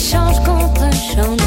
échange contre change.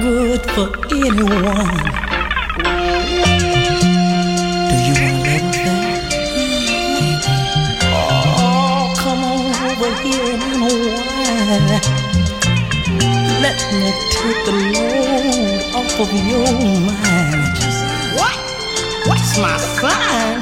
good for anyone. Do you want to live with? Oh, come on over here and unwind. Let me take the load off of your mind. What? What's my sign?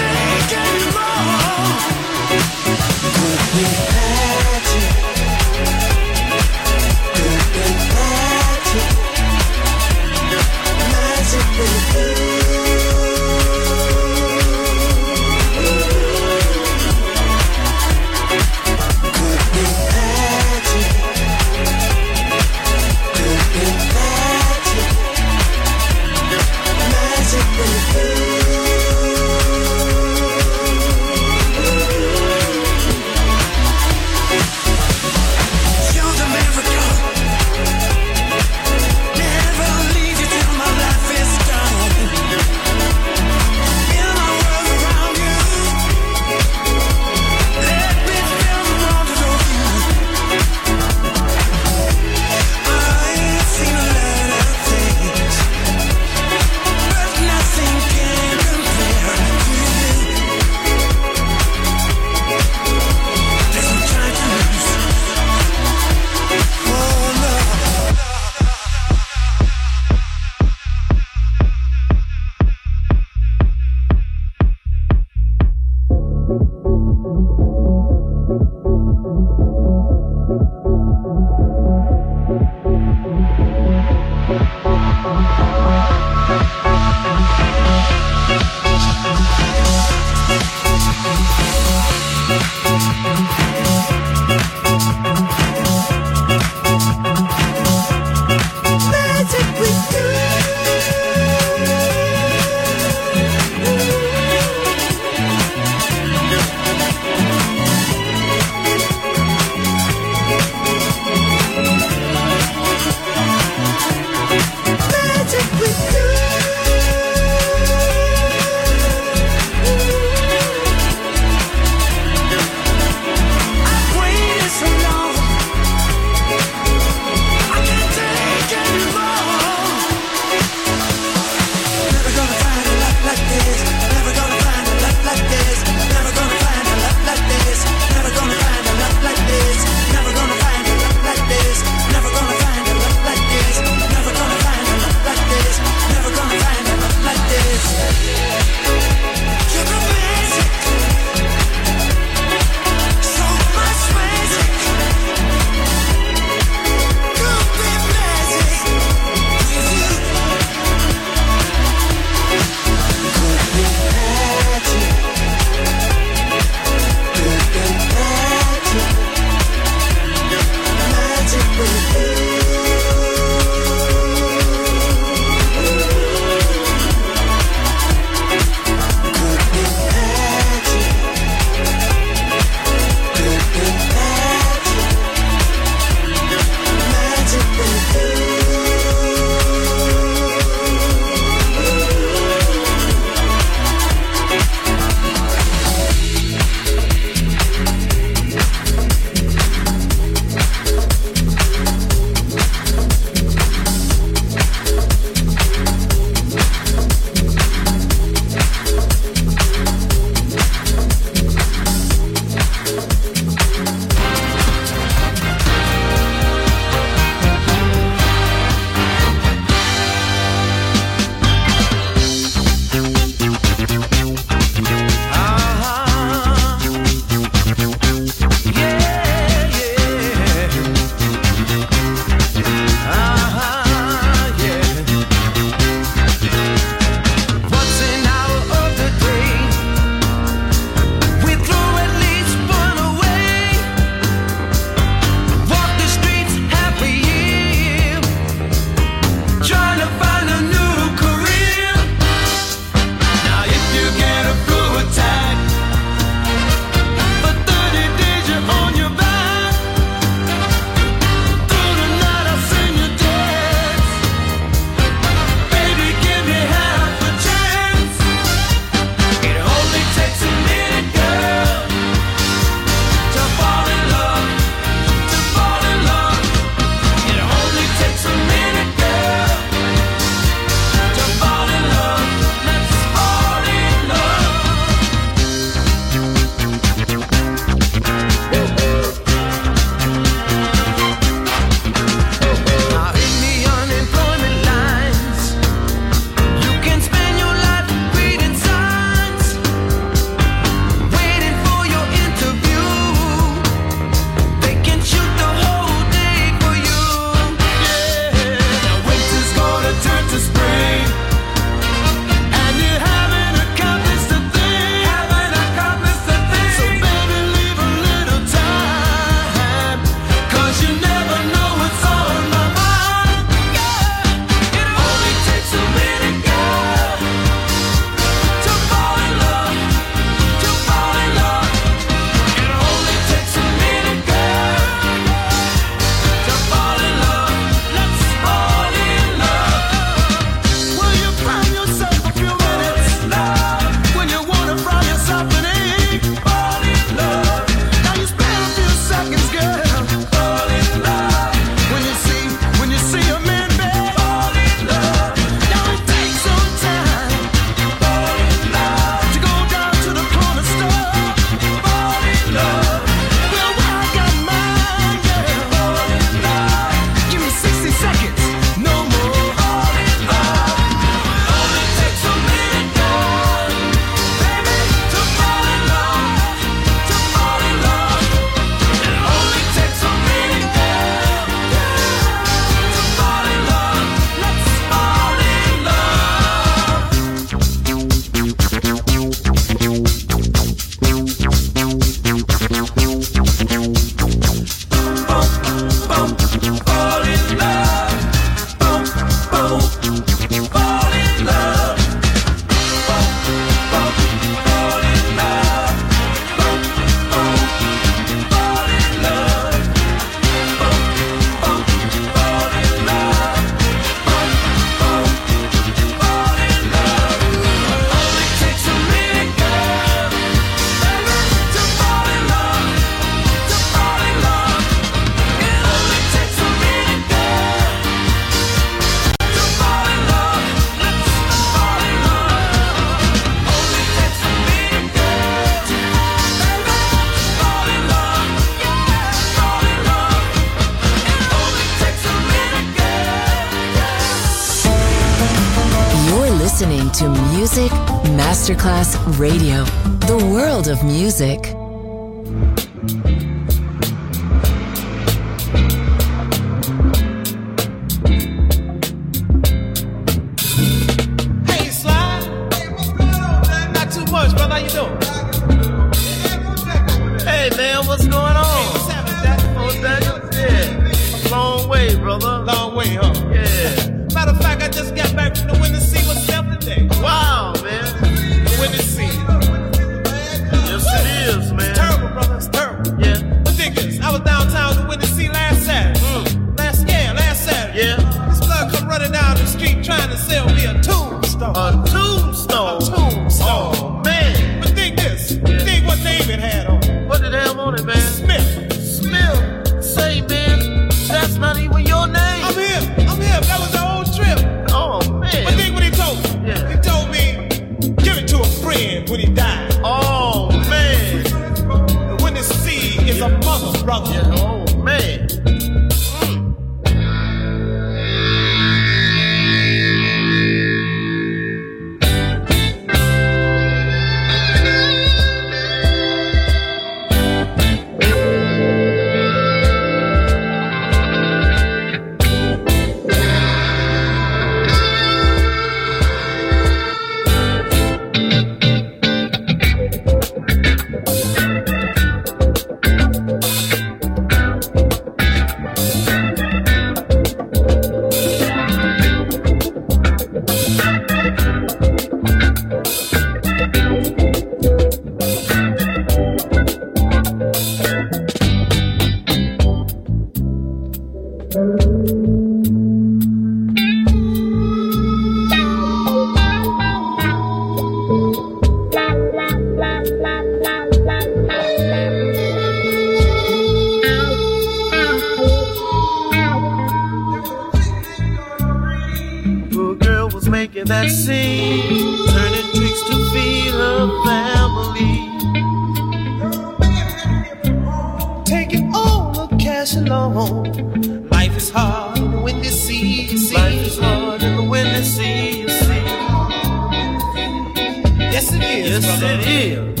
Yes,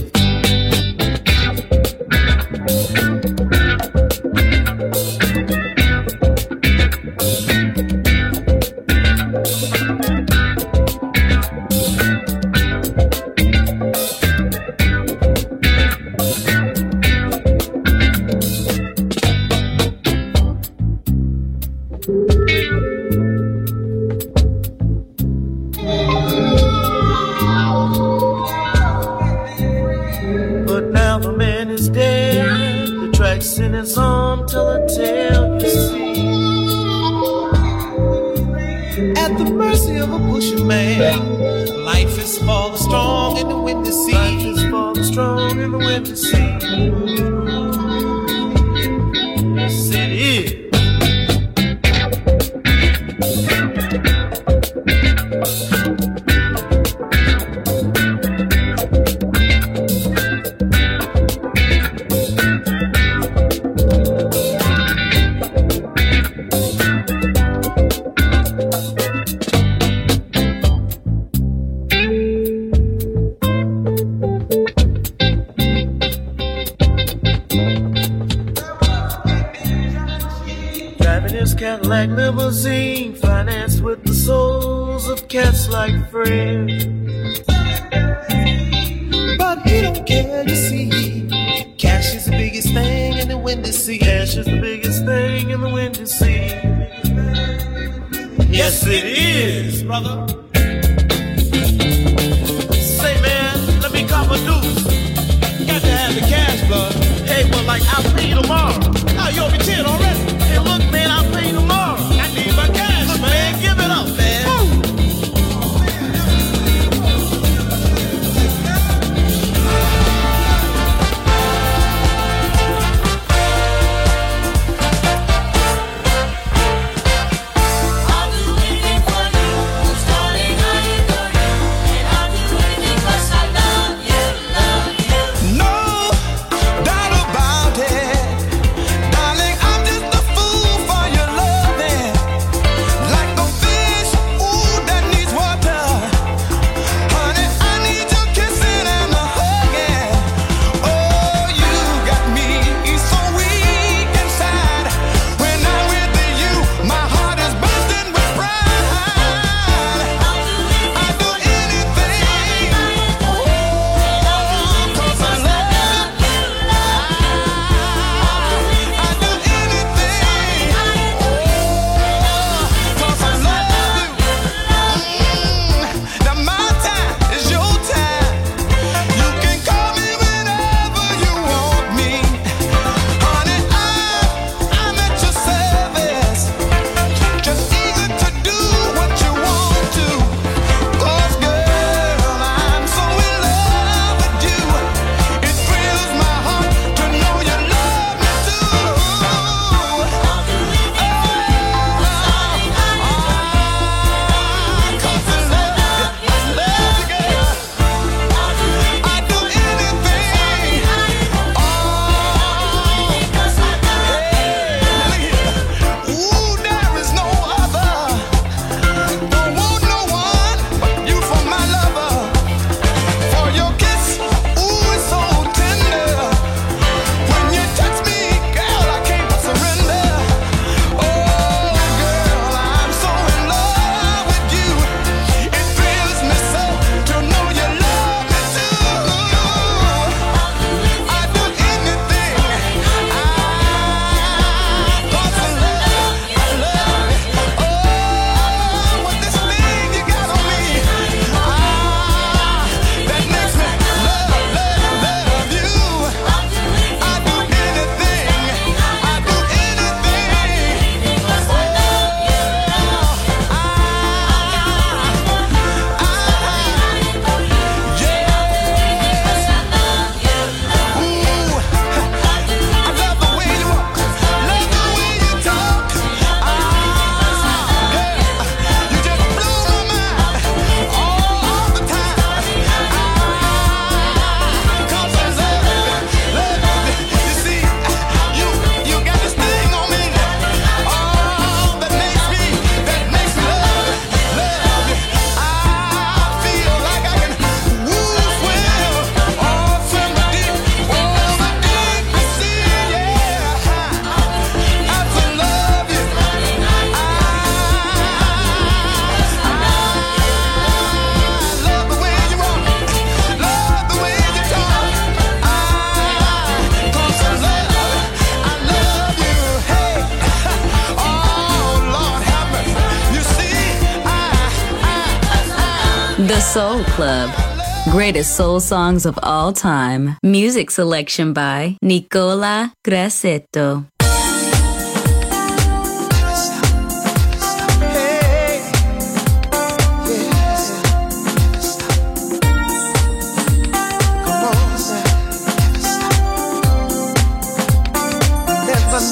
Greatest soul songs of all time. Music selection by Nicola Grassetto.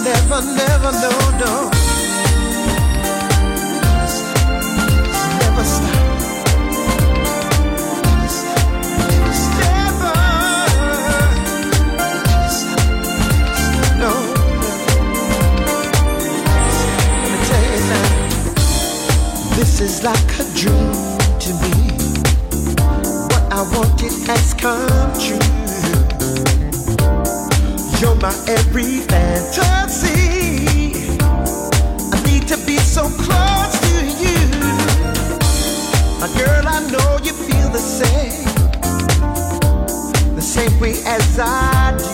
never, never, no, no. Is like a dream to me. What I wanted has come true. You're my every fantasy. I need to be so close to you. My girl, I know you feel the same. The same way as I do.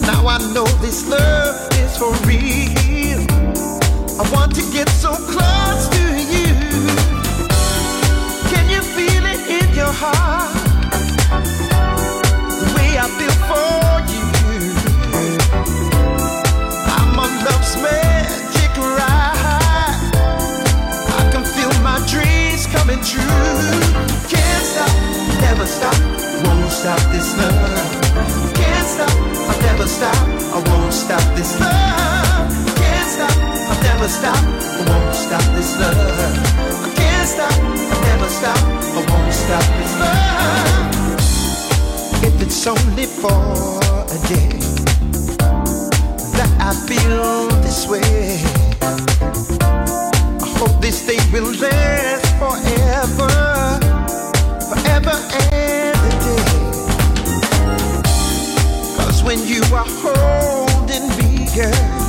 Now I know this love is for real. Stop, never stop, I won't stop this love. Can't stop, I'll never stop, I won't stop this love. Never stop, I won't stop this love. I can't stop, I'll never stop, I won't stop this love if it's only for a day that I feel this way. I hope this day will last forever, forever and a day. Cause when you are holding me, girl,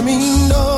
Oh,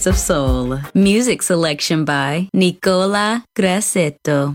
Best of soul. Music selection by Nicola Grassetto.